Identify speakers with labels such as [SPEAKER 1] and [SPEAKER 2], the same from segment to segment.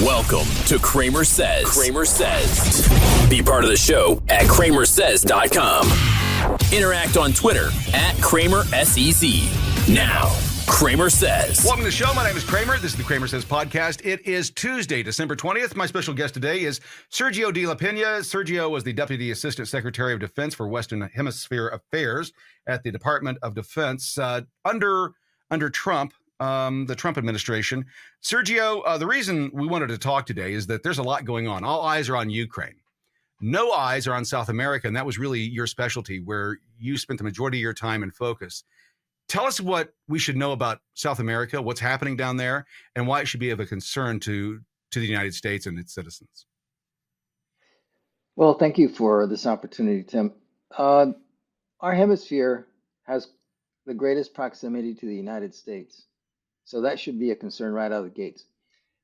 [SPEAKER 1] Welcome to CramerSez. Kramer Says. Be part of the show at cramersez.com. Interact on Twitter at CramerSez. Now, CramerSez.
[SPEAKER 2] Welcome to the show. My name is Cramer. This is the CramerSez podcast. It is Tuesday, December 20th. My special guest today is Sergio de la Peña. Sergio was the Deputy Assistant Secretary of Defense for Western Hemisphere Affairs at the Department of Defense uh, under under Trump um, the Trump administration. Sergio, uh, the reason we wanted to talk today is that there's a lot going on. All eyes are on Ukraine. No eyes are on South America, and that was really your specialty, where you spent the majority of your time and focus. Tell us what we should know about South America, what's happening down there, and why it should be of a concern to to the United States and its citizens.
[SPEAKER 3] Well, thank you for this opportunity, Tim. Uh, our hemisphere has the greatest proximity to the United States. So that should be a concern right out of the gates.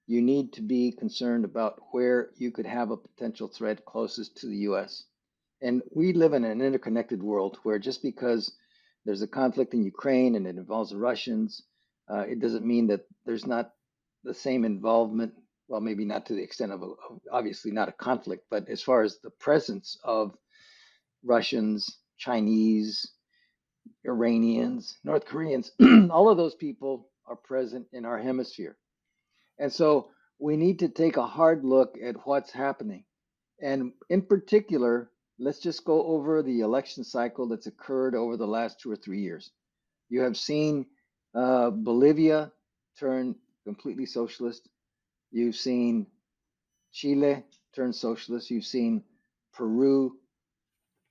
[SPEAKER 3] You need to be concerned about where you could have a potential threat closest to the US. And we live in an interconnected world where just because there's a conflict in Ukraine and it involves the Russians, uh, it doesn't mean that there's not the same involvement. Well, maybe not to the extent of, a, obviously not a conflict, but as far as the presence of Russians, Chinese, Iranians, North Koreans, all of those people are present in our hemisphere. And so we need to take a hard look at what's happening. And in particular, let's just go over the election cycle that's occurred over the last two or three years. You have seen uh, Bolivia turn completely socialist. You've seen Chile turn socialist. You've seen Peru,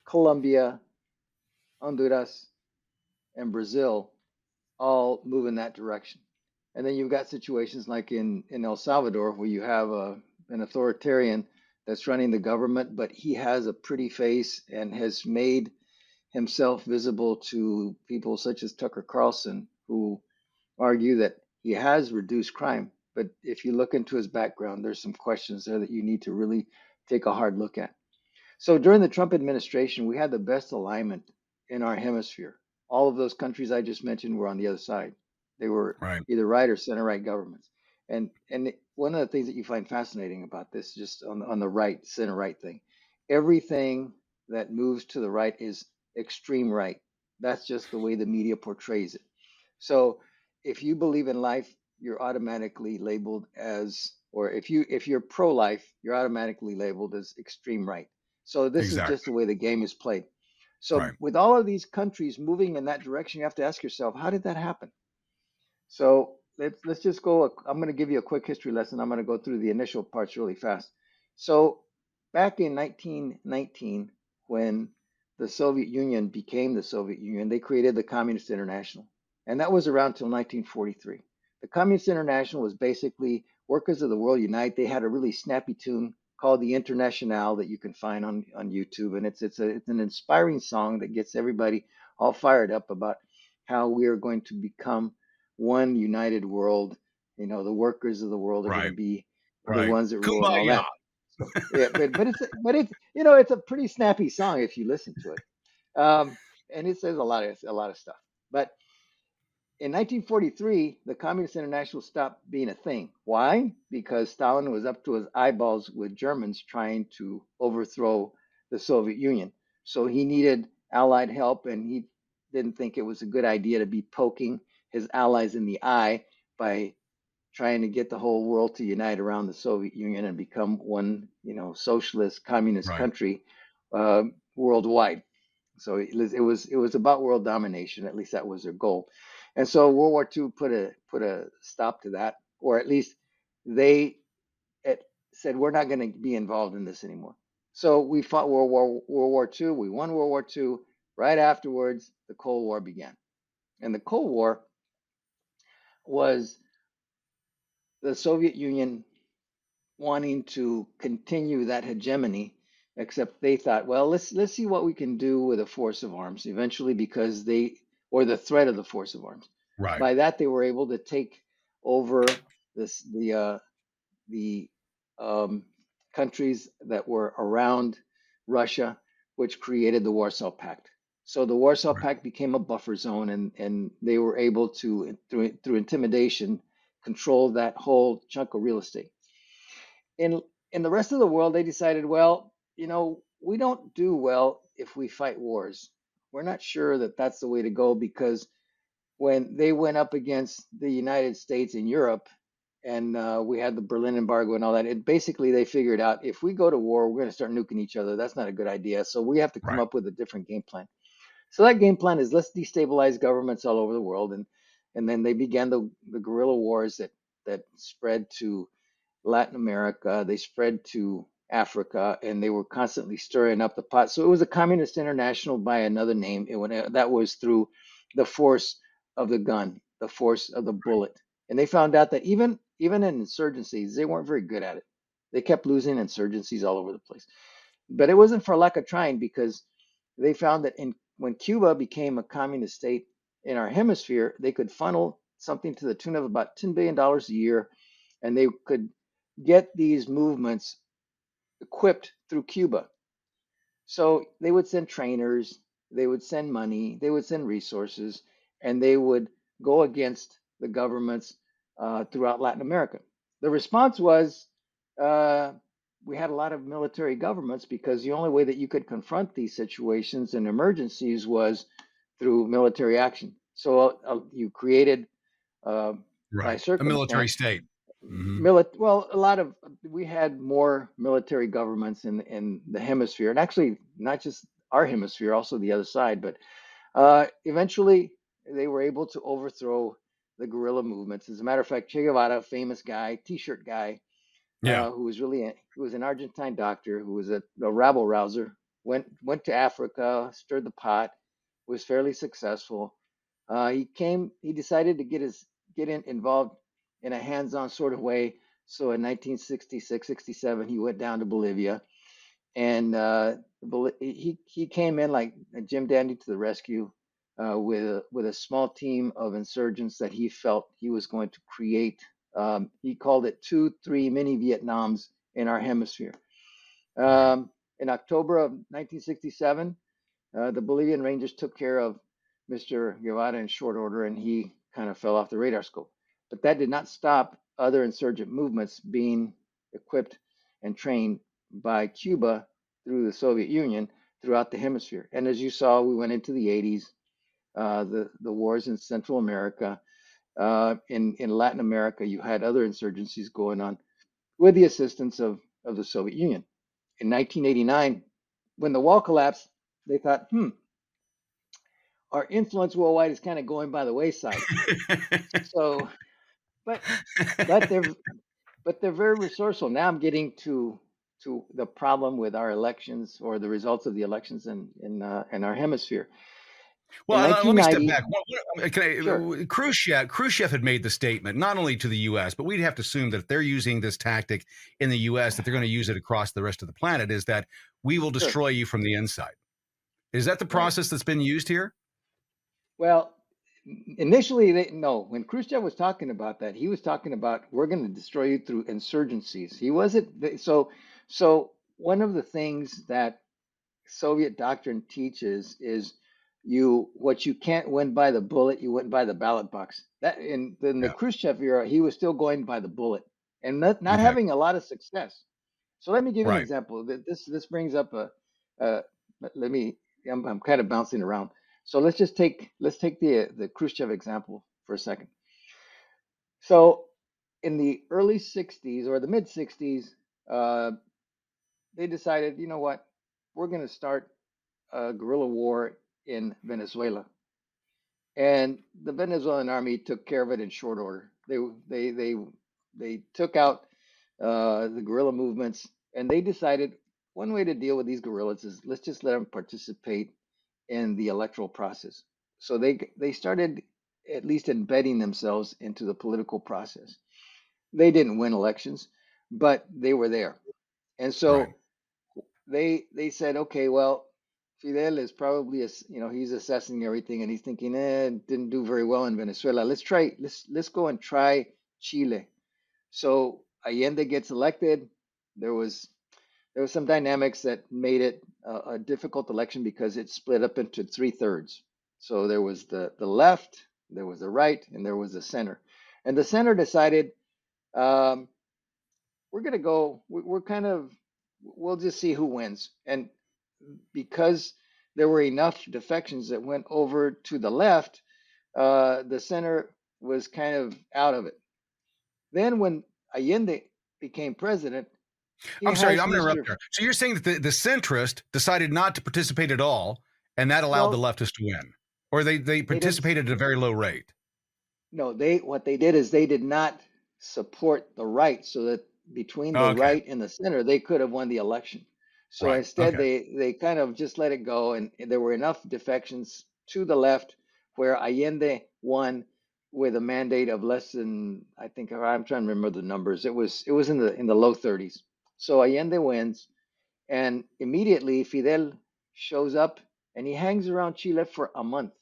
[SPEAKER 3] Colombia, Honduras, and Brazil all move in that direction. And then you've got situations like in, in El Salvador where you have a, an authoritarian that's running the government, but he has a pretty face and has made himself visible to people such as Tucker Carlson, who argue that he has reduced crime. But if you look into his background, there's some questions there that you need to really take a hard look at. So during the Trump administration, we had the best alignment in our hemisphere all of those countries I just mentioned were on the other side. They were right. either right or center right governments. And and one of the things that you find fascinating about this, just on on the right center right thing, everything that moves to the right is extreme right. That's just the way the media portrays it. So if you believe in life, you're automatically labeled as, or if you if you're pro life, you're automatically labeled as extreme right. So this exactly. is just the way the game is played. So right. with all of these countries moving in that direction, you have to ask yourself, how did that happen? So let's let's just go. I'm going to give you a quick history lesson. I'm going to go through the initial parts really fast. So back in 1919, when the Soviet Union became the Soviet Union, they created the Communist International, and that was around till 1943. The Communist International was basically workers of the world unite. They had a really snappy tune called the Internationale that you can find on on YouTube, and it's it's a it's an inspiring song that gets everybody all fired up about how we are going to become one united world. You know, the workers of the world are right. going to be right. the ones that rule all that. yeah, but, but it's but it's you know it's a pretty snappy song if you listen to it, um, and it says a lot of a lot of stuff. But in 1943, the Communist International stopped being a thing. Why? Because Stalin was up to his eyeballs with Germans trying to overthrow the Soviet Union. So he needed Allied help, and he didn't think it was a good idea to be poking his allies in the eye by trying to get the whole world to unite around the Soviet Union and become one, you know, socialist communist right. country uh, worldwide. So it was, it was it was about world domination. At least that was their goal. And so World War II put a put a stop to that, or at least they said we're not going to be involved in this anymore. So we fought World War World War II. We won World War II. Right afterwards, the Cold War began, and the Cold War was the Soviet Union wanting to continue that hegemony except they thought well let's let's see what we can do with a force of arms eventually because they or the threat of the force of arms. Right. By that, they were able to take over this the uh, the um, countries that were around Russia, which created the Warsaw Pact. So the Warsaw right. Pact became a buffer zone, and and they were able to through through intimidation control that whole chunk of real estate. in in the rest of the world, they decided, well, you know, we don't do well if we fight wars. We're not sure that that's the way to go because when they went up against the United States in Europe, and uh, we had the Berlin embargo and all that. It basically they figured out if we go to war, we're going to start nuking each other. That's not a good idea. So we have to come
[SPEAKER 2] Right.
[SPEAKER 3] up with a different game plan. So that game plan is let's destabilize governments all over the world, and and then they began the the guerrilla wars that that spread to Latin America. They spread to Africa, and they were constantly stirring up the pot. So it was a communist international by another name. It went, uh, that was through the force of the gun, the force of the bullet, and they found out that even even in insurgencies, they weren't very good at it. They kept losing insurgencies all over the place. But it wasn't for lack of trying because they found that in when Cuba became a communist state in our hemisphere, they could funnel something to the tune of about $10 billion a year, and they could get these movements equipped through Cuba. So they would send trainers, they would send money, they would send resources, and they would go against the governments uh, throughout Latin America. The response was uh, we had a lot of military governments because the only way that you could confront these situations and emergencies was through military action. So uh, you created uh,
[SPEAKER 2] Right. A military state. Hmm
[SPEAKER 3] Milit- well, a lot of we had more military governments in in the hemisphere, and actually not just our hemisphere, also the other side. But uh, eventually, they were able to overthrow the guerrilla movements. As a matter of fact, Che Guevara, famous guy, T-shirt guy,
[SPEAKER 2] Yeah.
[SPEAKER 3] uh, who was really a, who was an Argentine doctor, who was a, a rabble rouser, went went to Africa, stirred the pot, was fairly successful. Uh, he came, he decided to get his get in, involved in a hands-on sort of way. So in 1966, 67, he went down to Bolivia, and uh, he he came in like Jim Dandy to the rescue uh, with a, with a small team of insurgents that he felt he was going to create. Um, he called it two, three mini Vietnams in our hemisphere. Um, in October of 1967, uh, the Bolivian Rangers took care of Mr. Guevara in short order, and he kind of fell off the radar scope. But that did not stop other insurgent movements being equipped and trained by Cuba through the Soviet Union throughout the hemisphere. And as you saw, we went into the 80s, uh, the the wars in Central America, uh, in in Latin America, you had other insurgencies going on with the assistance of of the Soviet Union. In 1989, when the wall collapsed, they thought, hmm, our influence worldwide is kind of going by the wayside. So, but but they're but they're very resourceful. Now I'm getting to to the problem with our elections or the results of the elections in in uh, in our hemisphere.
[SPEAKER 2] Well, uh, let me step back. Can I,
[SPEAKER 3] sure,
[SPEAKER 2] Khrushchev, Khrushchev had made the statement not only to the U.S., but we'd have to assume that if they're using this tactic in the U.S., that they're going to use it across the rest of the planet. Is that we will
[SPEAKER 3] sure,
[SPEAKER 2] destroy you from the inside? Is that the process that's been used here?
[SPEAKER 3] Well, initially, they no. When Khrushchev was talking about that, he was talking about we're going to destroy you through insurgencies. He wasn't so. So one of the things that Soviet doctrine teaches is you what you can't win by the bullet, you win by the ballot box. That in, in the
[SPEAKER 2] Yeah.
[SPEAKER 3] Khrushchev era, he was still going by the bullet and not, not
[SPEAKER 2] Okay.
[SPEAKER 3] having a lot of success. So let me give you an example. Th- This this brings up a, uh, let let me. I'm, I'm kind of bouncing around. So let's just take let's take the the Khrushchev example for a second. So in the early 60s or the mid 60s, uh, they decided, you know what, we're going to start a guerrilla war in Venezuela, and the Venezuelan army took care of it in short order. They they they they took out uh, the guerrilla movements, and they decided one way to deal with these guerrillas is let's just let them participate in the electoral process. So they they started at least embedding themselves into the political process. They didn't win elections, but they were there, and
[SPEAKER 2] Right.
[SPEAKER 3] so they they said, okay, well, Fidel is probably a, you know he's assessing everything and he's thinking, eh, didn't do very well in Venezuela. Let's try let's let's go and try Chile. So Allende gets elected. There was there was some dynamics that made it a, a difficult election because it split up into three thirds. So there was the the left, there was the right, and there was the center. And the center decided um, we're going to go, we- we're kind of, we'll just see who wins. And because there were enough defections that went over to the left, uh, the center was kind of out of it. Then when Allende became president, he
[SPEAKER 2] I'm sorry, I'm going to interrupt there. So you're saying that the, the centrist decided not to participate at all, and that allowed the leftists to win, or they they
[SPEAKER 3] they
[SPEAKER 2] participated at a very low rate.
[SPEAKER 3] No, they what they did is they did not support the right, so that between the
[SPEAKER 2] Okay,
[SPEAKER 3] right and the center, they could have won the election. So
[SPEAKER 2] right.
[SPEAKER 3] instead,
[SPEAKER 2] Okay.
[SPEAKER 3] they they kind of just let it go, and there were enough defections to the left where Allende won with a mandate of less than I think I'm trying to remember the numbers. It was it was in the in the low 30s. So Allende wins, and immediately Fidel shows up and he hangs around Chile for a month.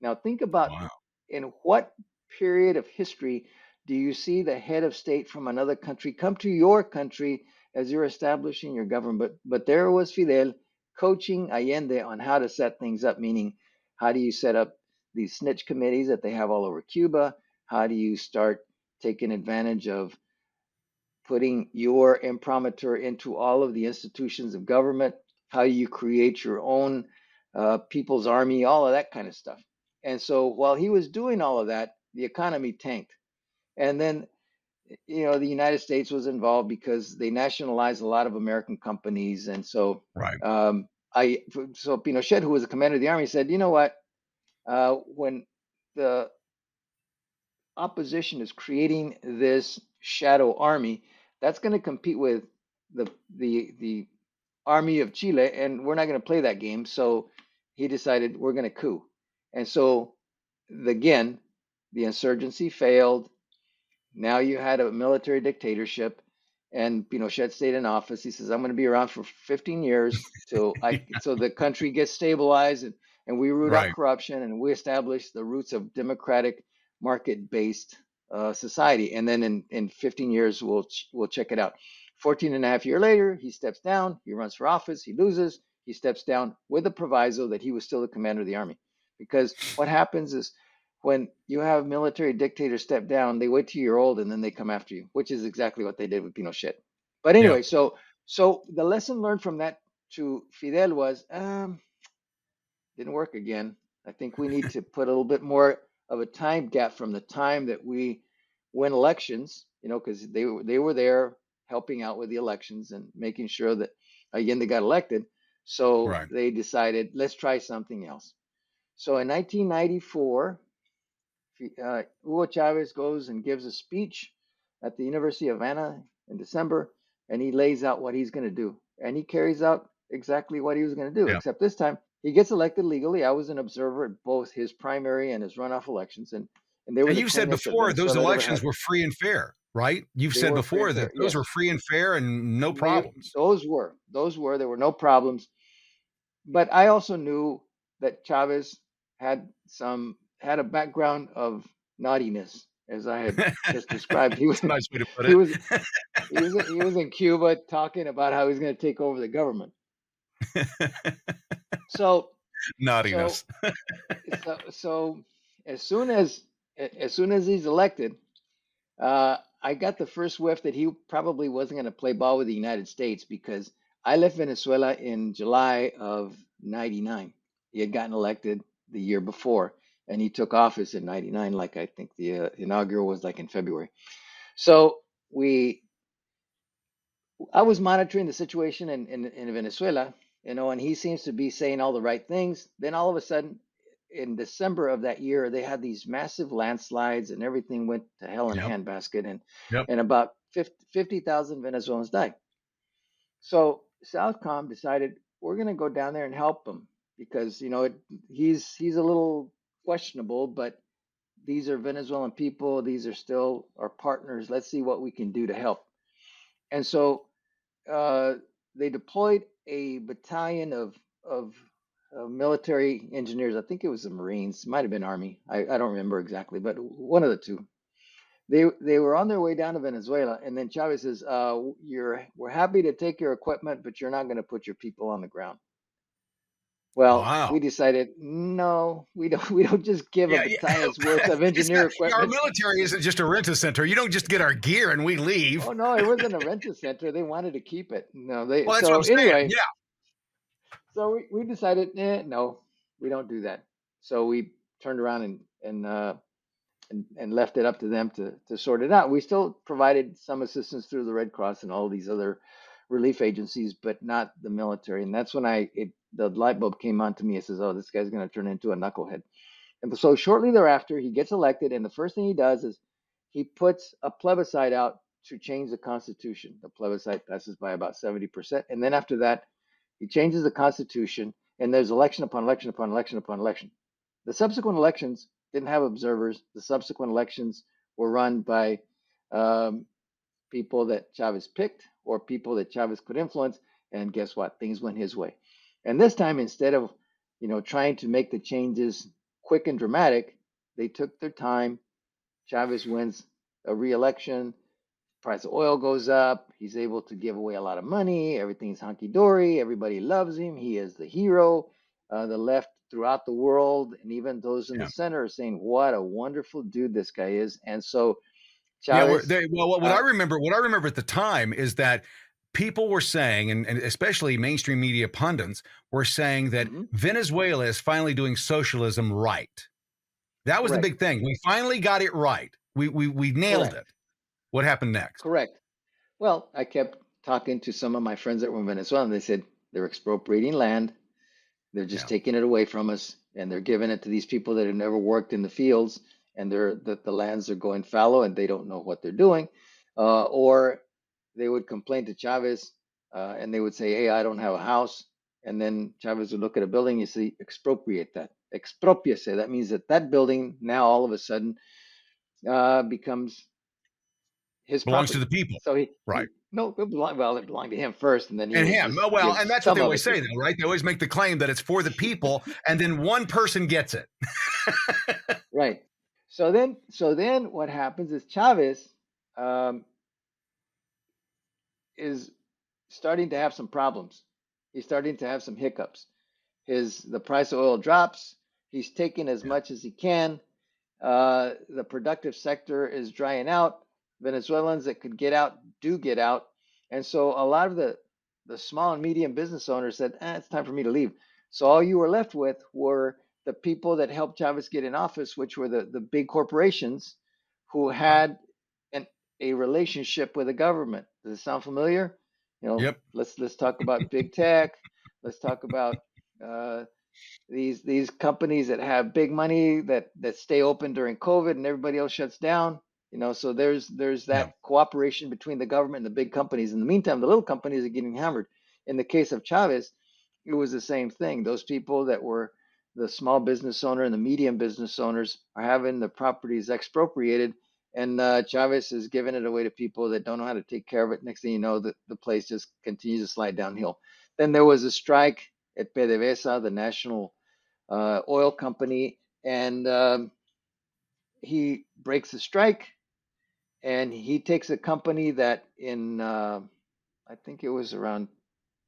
[SPEAKER 3] Now think about
[SPEAKER 2] Wow.
[SPEAKER 3] in what period of history do you see the head of state from another country come to your country as you're establishing your government? But, but there was Fidel coaching Allende on how to set things up, meaning how do you set up these snitch committees that they have all over Cuba? How do you start taking advantage of putting your imprimatur into all of the institutions of government? How you create your own uh, people's army? All of that kind of stuff. And so while he was doing all of that, the economy tanked. And then, you know, the United States was involved because they nationalized a lot of American companies. And so,
[SPEAKER 2] Right.
[SPEAKER 3] um, I, so Pinochet, who was the commander of the army, said, you know what? Uh, when the opposition is creating this shadow army, that's going to compete with the the the army of Chile, and we're not going to play that game. So he decided we're going to coup. And so again, the insurgency failed. Now you had a military dictatorship, and Pinochet stayed in office. He says, "I'm going to be around for 15 years till I so the country gets stabilized and and we root out corruption and we establish the roots of democratic market-based uh, society. And then in in 15 years we'll ch- we'll check it out." 14 and a half year later, he steps down. He runs for office. He loses. He steps down with a proviso that he was still the commander of the army. Because what happens is when you have military dictators step down, they wait till you're old and then they come after you, which is exactly what they did with Pinochet. But
[SPEAKER 2] Yeah.
[SPEAKER 3] anyway, so so the lesson learned from that to Fidel was um, didn't work again. I think we need to put a little bit more of a time gap from the time that we win elections, you know, because they were they were there helping out with the elections and making sure that again they got elected. So
[SPEAKER 2] Right.
[SPEAKER 3] they decided let's try something else. So in 1994, Fi- uh, Hugo Chavez goes and gives a speech at the University of Havana in December, and he lays out what he's going to do, and he carries out exactly what he was going to do.
[SPEAKER 2] Yeah.
[SPEAKER 3] Except this time, he gets elected legally. I was an observer at both his primary and his runoff elections, and and they were
[SPEAKER 2] And
[SPEAKER 3] the
[SPEAKER 2] you've said before those elections were free and fair, right? You've
[SPEAKER 3] They
[SPEAKER 2] said before that
[SPEAKER 3] fair.
[SPEAKER 2] those were free and fair and no
[SPEAKER 3] they
[SPEAKER 2] problems.
[SPEAKER 3] those were those were there were no problems. But I also knew that Chavez had some had a background of naughtiness, as I had just described. He was
[SPEAKER 2] a nice way to put
[SPEAKER 3] he
[SPEAKER 2] it.
[SPEAKER 3] was he was he was in Cuba talking about how he's going to take over the government. So
[SPEAKER 2] Naughtiness.
[SPEAKER 3] so so so as soon as as soon as he's elected, uh, I got the first whiff that he probably wasn't going to play ball with the United States because I left Venezuela in July of '99. He had gotten elected the year before, and he took office in '99. Like I think the uh, inaugural was like in February. So we I was monitoring the situation in, in, in Venezuela, you know, and he seems to be saying all the right things. Then all of a sudden, in December of that year, they had these massive landslides and everything went to hell in a
[SPEAKER 2] Yep.
[SPEAKER 3] handbasket, and
[SPEAKER 2] Yep.
[SPEAKER 3] and about 50 50,000 Venezuelans died. So Southcom decided we're going to go down there and help him because you know it, he's he's a little questionable, but these are Venezuelan people. These are still our partners. Let's see what we can do to help. And so uh, they deployed a battalion of of uh, military engineers. I think it was the Marines, might have been Army. I, I don't remember exactly, but one of the two. They they were on their way down to Venezuela, and then Chavez says, uh, "You're we're happy to take your equipment, but you're not going to put your people on the ground." Well,
[SPEAKER 2] Wow.
[SPEAKER 3] we decided no, we don't. We don't just give a
[SPEAKER 2] Yeah, yeah.
[SPEAKER 3] battalion's worth of engineer
[SPEAKER 2] not- our military isn't just a rent a center. You don't just get our gear and we leave.
[SPEAKER 3] Oh no, it wasn't a rental center. They wanted to keep it. No, they.
[SPEAKER 2] well, that's
[SPEAKER 3] so
[SPEAKER 2] what I'm saying.
[SPEAKER 3] anyway,
[SPEAKER 2] Yeah.
[SPEAKER 3] so we, we decided, eh, no, we don't do that. So we turned around and and uh, and, and left it up to them to to sort it out. We still provided some assistance through the Red Cross and all these other relief agencies, but not the military. And that's when I it the light bulb came on to me. It says, "Oh, this guy's going to turn into a knucklehead." And so shortly thereafter, he gets elected, and the first thing he does is he puts a plebiscite out to change the Constitution. The plebiscite passes by about seventy percent, and then after that, he changes the Constitution, and there's election upon election upon election upon election. The subsequent elections didn't have observers. The subsequent elections were run by um, people that Chavez picked or people that Chavez could influence. And guess what? Things went his way. And this time, instead of you know trying to make the changes quick and dramatic, they took their time. Chavez wins a re-election. Price of oil goes up. He's able to give away a lot of money. Everything's hunky dory. Everybody loves him. He is the hero. Uh, the left throughout the world, and even those in
[SPEAKER 2] Yeah.
[SPEAKER 3] the center, are saying, "What a wonderful dude this guy is." And so,
[SPEAKER 2] Yeah,
[SPEAKER 3] Chavez,
[SPEAKER 2] they, well, what, what
[SPEAKER 3] uh,
[SPEAKER 2] I remember, what I remember at the time is that people were saying, and, and especially mainstream media pundits were saying that
[SPEAKER 3] Mhm.
[SPEAKER 2] Venezuela is finally doing socialism right. That was
[SPEAKER 3] Correct.
[SPEAKER 2] the big thing. We finally got it right. We we we nailed
[SPEAKER 3] Correct.
[SPEAKER 2] it. What happened next?
[SPEAKER 3] Correct. Well, I kept talking to some of my friends that were in Venezuela, and they said they're expropriating land. They're just
[SPEAKER 2] Yeah.
[SPEAKER 3] taking it away from us, and they're giving it to these people that have never worked in the fields, and they're the, the lands are going fallow, and they don't know what they're doing. Uh, or they would complain to Chavez, uh, and they would say, "Hey, I don't have a house," and then Chavez would look at a building, you see, expropriate that. Exprópiese. That means that that building now all of a sudden uh, becomes his
[SPEAKER 2] Belongs to the people.
[SPEAKER 3] So he
[SPEAKER 2] Right.
[SPEAKER 3] he- no, it belonged, well, it belonged to him first, and then he
[SPEAKER 2] And him.
[SPEAKER 3] just
[SPEAKER 2] well, and that's what they always say, though, right? They always make the claim that it's for the people, and then one person gets it.
[SPEAKER 3] Right. So then, so then, what happens is Chavez um, is starting to have some problems. He's starting to have some hiccups. His the price of oil drops. He's taking as much as he can. Uh, the productive sector is drying out. Venezuelans that could get out do get out, and so a lot of the the small and medium business owners said, eh, "It's time for me to leave." So all you were left with were the people that helped Chavez get in office, which were the, the big corporations who had a relationship with the government. Does it sound familiar? You know,
[SPEAKER 2] Yep.
[SPEAKER 3] let's let's talk about big tech. Let's talk about uh, these these companies that have big money that that stay open during COVID and everybody else shuts down. You know, so there's there's that cooperation between the government and the big companies. In the meantime, the little companies are getting hammered. In the case of Chavez, it was the same thing. Those people that were the small business owner and the medium business owners are having the properties expropriated, and uh, Chavez is giving it away to people that don't know how to take care of it. Next thing you know, the, the place just continues to slide downhill. Then there was a strike at PDVSA, the national uh, oil company, and um, he breaks the strike, and he takes a company that in uh, I think it was around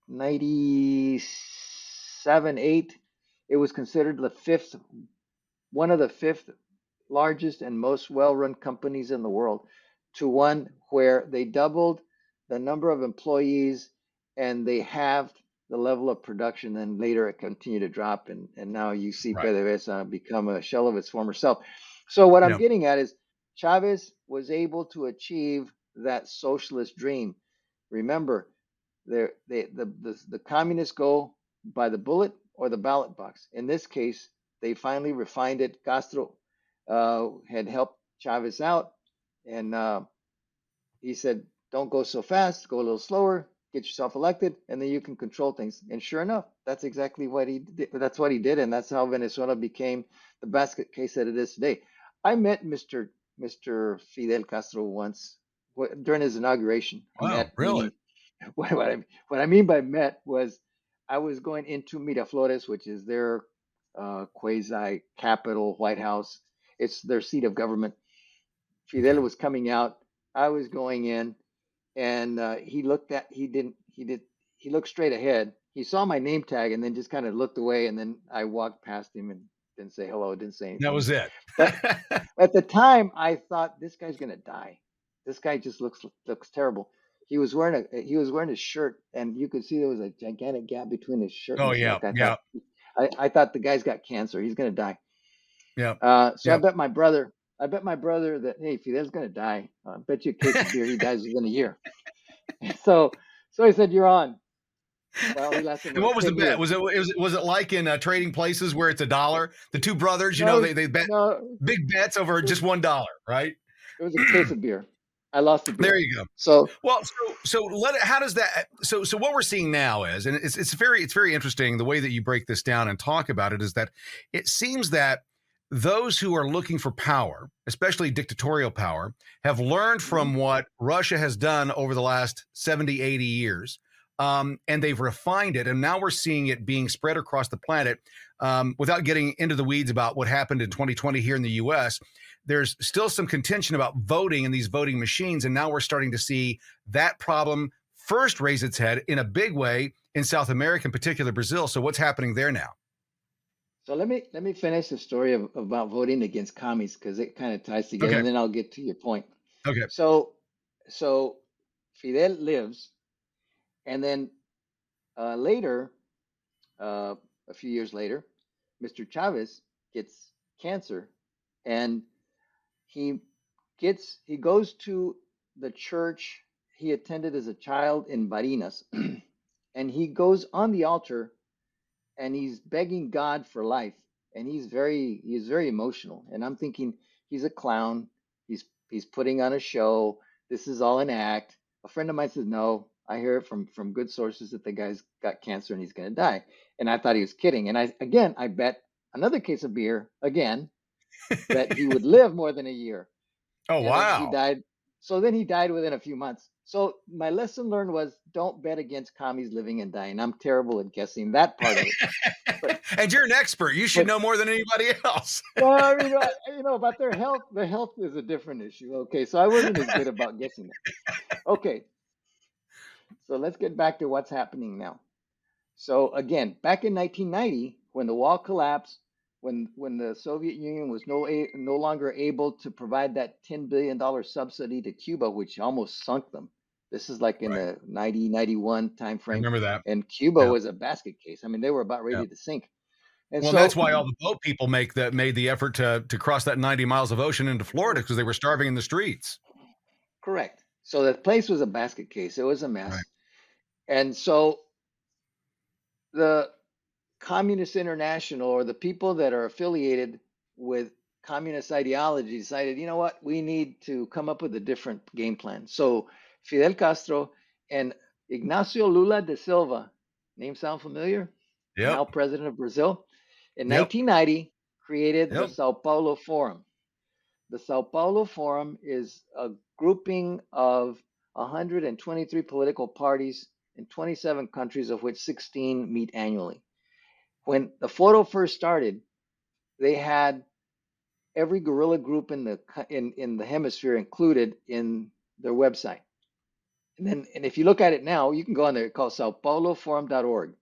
[SPEAKER 3] 97, 8, it was considered the fifth, one of the fifth largest and most well-run companies in the world to one where they doubled the number of employees and they halved the level of production and later it continued to drop and, and now you see
[SPEAKER 2] Right.
[SPEAKER 3] PDVSA uh, become a shell of its former self. So what I'm
[SPEAKER 2] Yeah.
[SPEAKER 3] getting at is Chavez was able to achieve that socialist dream. Remember, there they, the, the the communists go by the bullet or the ballot box. In this case, they finally refined it. Castro uh, had helped Chavez out, and uh, he said, "Don't go so fast. Go a little slower. Get yourself elected, and then you can control things." And sure enough, that's exactly what he did. That's what he did, and that's how Venezuela became the basket case that it is today. I met Mr. Mr. Fidel Castro once during his inauguration.
[SPEAKER 2] Wow, really?
[SPEAKER 3] What, what, I, what I mean by met was I was going into Miraflores, which is their uh, quasi capital, White House. It's their seat of government. Fidel was coming out. I was going in, and uh, he looked at. He didn't. He did. he looked straight ahead. He saw my name tag and then just kind of looked away. And then I walked past him and didn't say hello, didn't say anything.
[SPEAKER 2] That was it.
[SPEAKER 3] At the time, I thought this guy's gonna die. This guy just looks looks terrible. He was wearing a he was wearing a shirt, and you could see there was a gigantic gap between his shirt.
[SPEAKER 2] oh
[SPEAKER 3] and
[SPEAKER 2] yeah, yeah,
[SPEAKER 3] I, I thought the guy's got cancer. He's gonna die.
[SPEAKER 2] Yeah.
[SPEAKER 3] Uh, so I bet my brother, I bet my brother that hey, Fidel's gonna die. Uh, I bet you a case of beer, he dies within a year. so, so I said, "You're on." Well.
[SPEAKER 2] And what was the bet?
[SPEAKER 3] years.
[SPEAKER 2] Was it was it was it like in uh, trading places where it's a dollar? The two brothers, you know, they they bet
[SPEAKER 3] no,
[SPEAKER 2] big bets over just one dollar, right?
[SPEAKER 3] it was a case of beer. I lost the beer.
[SPEAKER 2] There you go.
[SPEAKER 3] So
[SPEAKER 2] Well, so so let it, how does that so so what we're seeing now is and it's it's very it's very interesting the way that you break this down and talk about it is that it seems that those who are looking for power, especially dictatorial power, have learned from what Russia has done over the last 70, 80 years. Um, and they've refined it. And now we're seeing it being spread across the planet um, without getting into the weeds about what happened in 2020 here in the US. There's still some contention about voting and these voting machines. And now we're starting to see that problem first raise its head in a big way in South America, in particular Brazil. So, what's happening there now?
[SPEAKER 3] So let me let me finish the story of, about voting against commies because it kind of ties together,
[SPEAKER 2] Okay.
[SPEAKER 3] and then I'll get to your point.
[SPEAKER 2] Okay.
[SPEAKER 3] So so Fidel lives, and then uh, later, uh, a few years later, Mr. Chavez gets cancer, and he gets he goes to the church he attended as a child in Barinas, and he goes on the altar and he's begging God for life. And he's very he's very emotional. And I'm thinking he's a clown. He's he's putting on a show. This is all an act. A friend of mine says, No, I hear it from from good sources that the guy's got cancer and he's gonna die. And I thought he was kidding. And I again I bet another case of beer again that he would live more than a year.
[SPEAKER 2] Oh,
[SPEAKER 3] And
[SPEAKER 2] wow.
[SPEAKER 3] He died. So then he died within a few months. So my lesson learned was don't bet against commies living and dying. I'm terrible at guessing that part of it.
[SPEAKER 2] and you're an expert. You should
[SPEAKER 3] but-
[SPEAKER 2] know more than anybody else.
[SPEAKER 3] well, I mean, I- you know, about their health, their health is a different issue. Okay, so I wasn't as good about guessing that. Okay, so let's get back to what's happening now. So again, back in 1990, when the wall collapsed, when when the Soviet Union was no a, no longer able to provide that 10 billion dollar subsidy to Cuba, which almost sunk them. This is like in the 90 91 time
[SPEAKER 2] I
[SPEAKER 3] frame,
[SPEAKER 2] remember that.
[SPEAKER 3] and Cuba
[SPEAKER 2] Yeah.
[SPEAKER 3] was a basket case. I mean, they were about ready
[SPEAKER 2] Yeah.
[SPEAKER 3] to sink. And
[SPEAKER 2] Well,
[SPEAKER 3] so,
[SPEAKER 2] that's why all the boat people make that made the effort to to cross that 90 miles of ocean into Florida because they were starving in the streets.
[SPEAKER 3] Correct. So the place was a basket case. It was a mess.
[SPEAKER 2] Right.
[SPEAKER 3] And so the Communist International or the people that are affiliated with communist ideology decided, you know what, we need to come up with a different game plan. So Fidel Castro and Ignacio Lula da Silva, name sound familiar? Yeah.
[SPEAKER 2] Now
[SPEAKER 3] president of Brazil, in
[SPEAKER 2] Yep.
[SPEAKER 3] 1990 created the Sao Paulo Forum. The Sao Paulo Forum is a grouping of 123 political parties in 27 countries, of which 16 meet annually. When the Foro first started, they had every guerrilla group in the in, in the hemisphere included in their website. And then, and if you look at it now, you can go on there. It's called SaoPauloForum.org.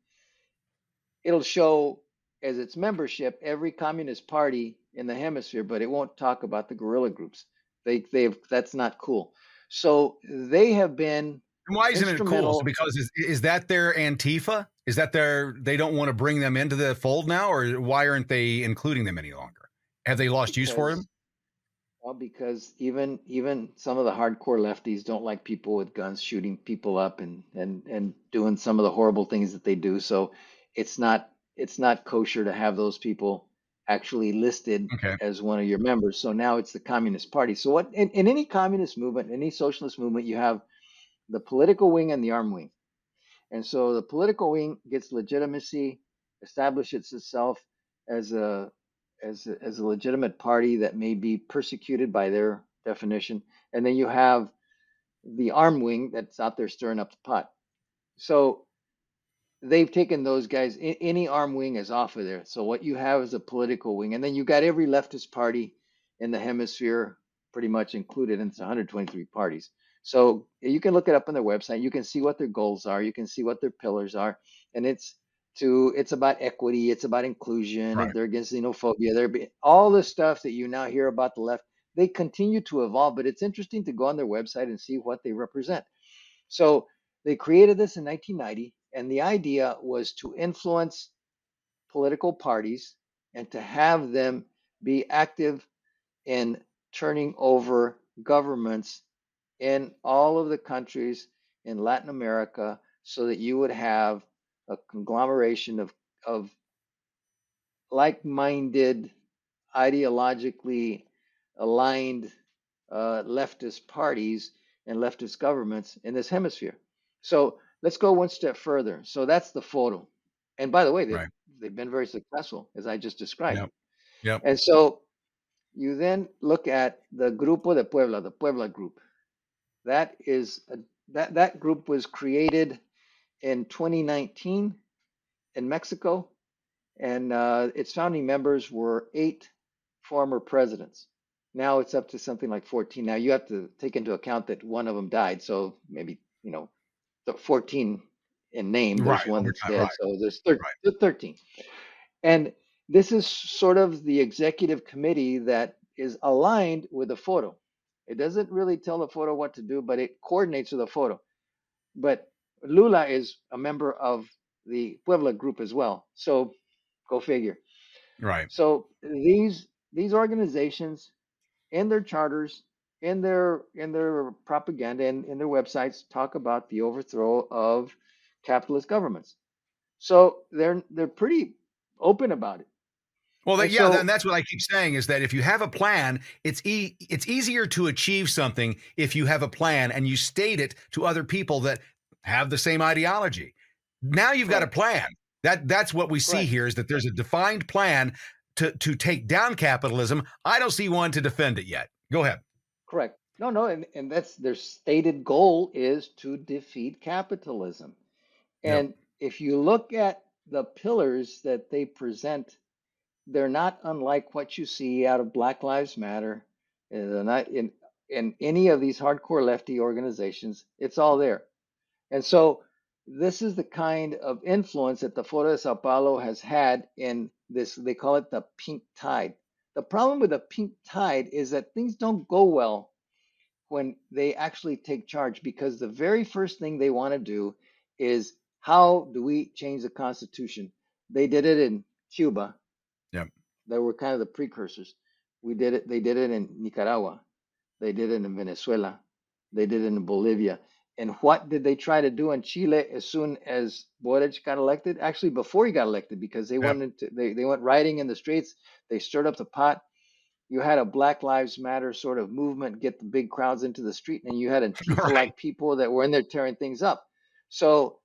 [SPEAKER 3] It'll show as its membership every communist party in the hemisphere, but it won't talk about the guerrilla groups. They they've that's not cool. So they have been
[SPEAKER 2] And why isn't it cool? Because is, is that their Antifa? Is that their they don't want to bring them into the fold now, or why aren't they including them any longer? Have they lost use for them?
[SPEAKER 3] Well, because even even some of the hardcore lefties don't like people with guns shooting people up and and and doing some of the horrible things that they do. So it's not it's not kosher to have those people actually listed
[SPEAKER 2] Okay.
[SPEAKER 3] as one of your members. So now it's the Communist Party. So what in, in any communist movement, any socialist movement, you have the political wing and the arm wing. And so the political wing gets legitimacy, establishes itself as a as a, as a legitimate party that may be persecuted by their definition, and then you have the arm wing that's out there stirring up the pot. So they've taken those guys. Any arm wing is off of there. So what you have is a political wing, and then you got every leftist party in the hemisphere pretty much included. And it's 123 parties. So you can look it up on their website. You can see what their goals are. You can see what their pillars are, and it's to it's about equity. It's about inclusion.
[SPEAKER 2] Right.
[SPEAKER 3] They're against xenophobia. They're be, all the stuff that you now hear about the left. They continue to evolve, but it's interesting to go on their website and see what they represent. So they created this in 1990, and the idea was to influence political parties and to have them be active in turning over governments in all of the countries in Latin America so that you would have a conglomeration of, of like minded, ideologically aligned uh, leftist parties and leftist governments in this hemisphere. So let's go one step further. So that's the Foro. And by the way, they've,
[SPEAKER 2] Right.
[SPEAKER 3] they've been very successful, as I just described.
[SPEAKER 2] Yep. Yep.
[SPEAKER 3] And so you then look at the Grupo de Puebla, the Puebla group. That is a, that that group was created in 2019 in Mexico, and uh, its founding members were eight former presidents. Now it's up to something like 14. Now you have to take into account that one of them died, so maybe you know, the 14 in name. There's
[SPEAKER 2] Right,
[SPEAKER 3] one that's dead,
[SPEAKER 2] right.
[SPEAKER 3] so there's thir-
[SPEAKER 2] Right.
[SPEAKER 3] there's 13. And this is sort of the executive committee that is aligned with the Foro. It doesn't really tell the Foro what to do, but it coordinates with the Foro. But Lula is a member of the Puebla group as well. So go figure.
[SPEAKER 2] Right.
[SPEAKER 3] So these these organizations in their charters, in their in their propaganda and in their websites talk about the overthrow of capitalist governments. So they're they're pretty open about it.
[SPEAKER 2] Well, that, yeah,
[SPEAKER 3] so-
[SPEAKER 2] and that's what I keep saying is that if you have a plan, it's e- it's easier to achieve something if you have a plan and you state it to other people that have the same ideology. Now you've got a plan. That that's what we see
[SPEAKER 3] Right.
[SPEAKER 2] here is that there's a defined plan to to take down capitalism. I don't see one to defend it yet. Go ahead.
[SPEAKER 3] Correct. No, no, and, and that's their stated goal is to defeat capitalism.
[SPEAKER 2] Yep.
[SPEAKER 3] And if you look at the pillars that they present, they're not unlike what you see out of Black Lives Matter. and They're not in in any of these hardcore lefty organizations. It's all there. And so this is the kind of influence that the Foro de Sao Paulo has had in this, they call it the pink tide. The problem with the pink tide is that things don't go well when they actually take charge because the very first thing they want to do is how do we change the constitution? They did it in Cuba.
[SPEAKER 2] Yeah.
[SPEAKER 3] They were kind of the precursors. We did it, they did it in Nicaragua. They did it in Venezuela. They did it in Bolivia. And what did they try to do in Chile as soon as Boric got elected? Actually, before he got elected, because they
[SPEAKER 2] Yep.
[SPEAKER 3] wanted to, they, they went rioting in the streets. They stirred up the pot. You had a Black Lives Matter sort of movement, get the big crowds into the street, and you had like people that were in there tearing things up. So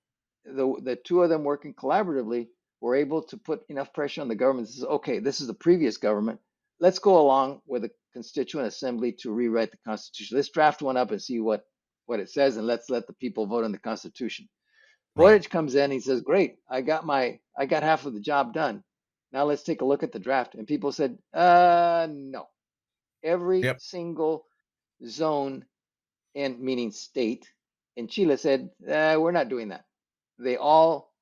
[SPEAKER 3] the the two of them working collaboratively were able to put enough pressure on the government. This is okay. This is the previous government. Let's go along with the Constituent Assembly to rewrite the Constitution. Let's draft one up and see what what it says, and let's let the people vote on the Constitution.
[SPEAKER 2] Right.
[SPEAKER 3] Boric comes in. He says, "Great, I got my I got half of the job done. Now let's take a look at the draft." And people said, "Uh, no. Every
[SPEAKER 2] Yep.
[SPEAKER 3] single zone, and meaning state in Chile said, uh, we're not doing that. They all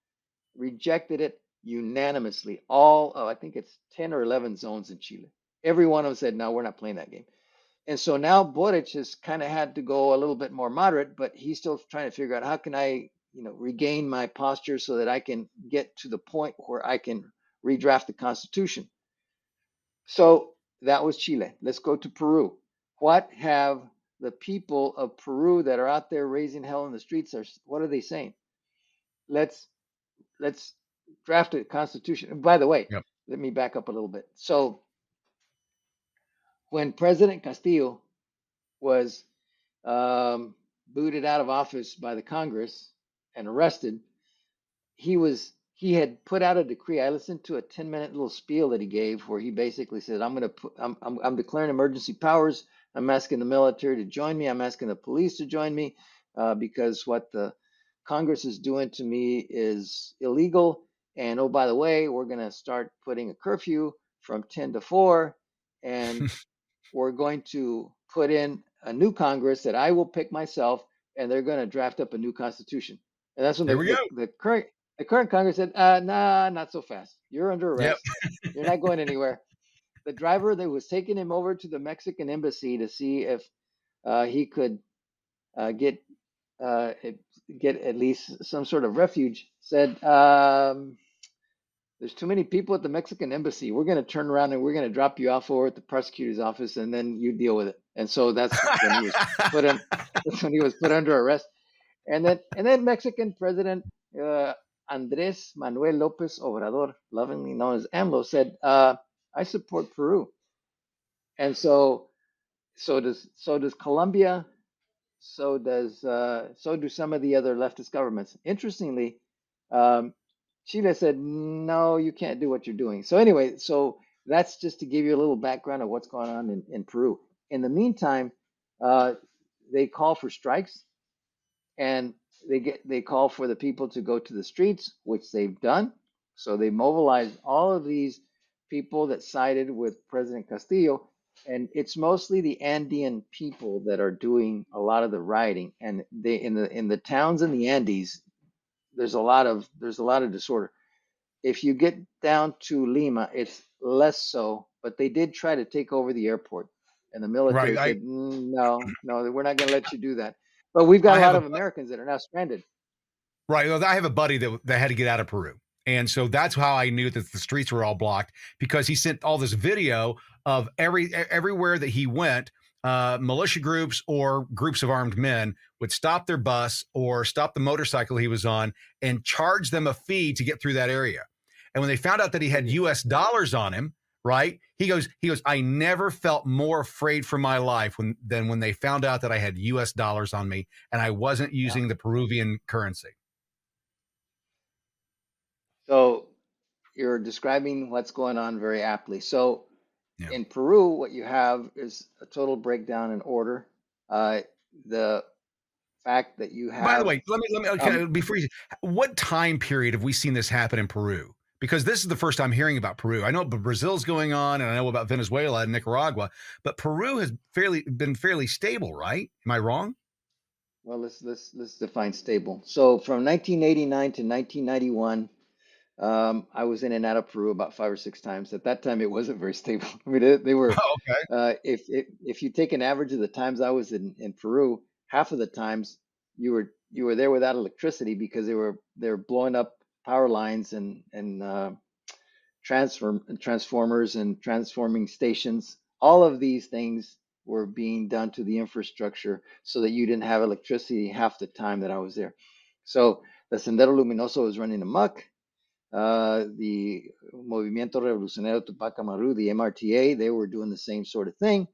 [SPEAKER 3] rejected it unanimously. All, oh, I think it's 10 or 11 zones in Chile. Every one of them said, no, we're not playing that game. And so now Boric has kind of had to go a little bit more moderate, but he's still trying to figure out how can I, you know, regain my posture so that I can get to the point where I can redraft the Constitution. So that was Chile. Let's go to Peru. What have the people of Peru that are out there raising hell in the streets are what are they saying? Let's let's draft a constitution. And by the way,
[SPEAKER 2] Yep.
[SPEAKER 3] let me back up a little bit. So when President Castillo was um, booted out of office by the Congress and arrested, he was he had put out a decree. I listened to a 10 minute little spiel that he gave where he basically said, I'm going to I'm, I'm, I'm declaring emergency powers. I'm asking the military to join me. I'm asking the police to join me uh, because what the Congress is doing to me is illegal. And oh, by the way, we're going to start putting a curfew from 10 to 4. And we're going to put in a new Congress that I will pick myself, and they're going to draft up a new constitution. And that's when the, the, the current the current Congress said, uh, "Nah, not so fast. You're under
[SPEAKER 2] Yep.
[SPEAKER 3] arrest. You're not going anywhere." The driver that was taking him over to the Mexican embassy to see if uh, he could uh, get uh, get at least some sort of refuge said, um, "There's too many people at the Mexican embassy. We're going to turn around and we're going to drop you off over at the prosecutor's office, and then you deal with it." And so that's when he was put in. When he was put under arrest. And then and then Mexican President uh, Andres Manuel Lopez Obrador, lovingly known as AMLO, said, uh, "I support Peru." And so so does so does Colombia. So does uh, so do some of the other leftist governments. Interestingly, um, Chile said, "No, you can't do what you're doing." So anyway, so that's just to give you a little background of what's going on in, in Peru. In the meantime, uh, they call for strikes and they get they call for the people to go to the streets, which they've done. So they mobilized all of these people that sided with President Castillo, and it's mostly the Andean people that are doing a lot of the rioting. And they in the in the towns in the Andes, there's a lot of there's a lot of disorder. If you get down to Lima, it's less so, but they did try to take over the airport, and the military
[SPEAKER 2] Right. I,
[SPEAKER 3] said, "Mm, "No, no, we're not going to let you do that." But we've got
[SPEAKER 2] I
[SPEAKER 3] a lot
[SPEAKER 2] a
[SPEAKER 3] of Americans that are now stranded.
[SPEAKER 2] right. I have a buddy that that had to get out of Peru, and so that's how I knew that the streets were all blocked because he sent all this video of every everywhere that he went. Uh, militia groups or groups of armed men would stop their bus or stop the motorcycle he was on and charge them a fee to get through that area. And when they found out that he had U.S. dollars on him, right? He goes, he goes. I never felt more afraid for my life when than when they found out that I had U.S. dollars on me and I wasn't
[SPEAKER 3] Yeah.
[SPEAKER 2] using the Peruvian currency.
[SPEAKER 3] So you're describing what's going on very aptly. So
[SPEAKER 2] Yeah.
[SPEAKER 3] in Peru, what you have is a total breakdown in order. Uh, the fact that you have.
[SPEAKER 2] By the way, let me let me okay,
[SPEAKER 3] um,
[SPEAKER 2] before you. What time period have we seen this happen in Peru? Because this is the first time hearing about Peru. I know Brazil's going on, and I know about Venezuela and Nicaragua, but Peru has fairly been fairly stable, right? Am I wrong?
[SPEAKER 3] well, let's let's let's define stable. So from 1989 to 1991. Um, I was in and out of Peru about five or six times. At that time, it wasn't very stable. I mean, they, they were
[SPEAKER 2] Oh, okay.
[SPEAKER 3] Uh, if, if if you take an average of the times I was in, in Peru, half of the times you were you were there without electricity because they were they were blowing up power lines and and uh, transform transformers and transforming stations. All of these things were being done to the infrastructure so that you didn't have electricity half the time that I was there. So the Sendero Luminoso was running amok. Uh, the Movimiento Revolucionario Tupac Amaru, the MRTA, they were doing the same sort of thing.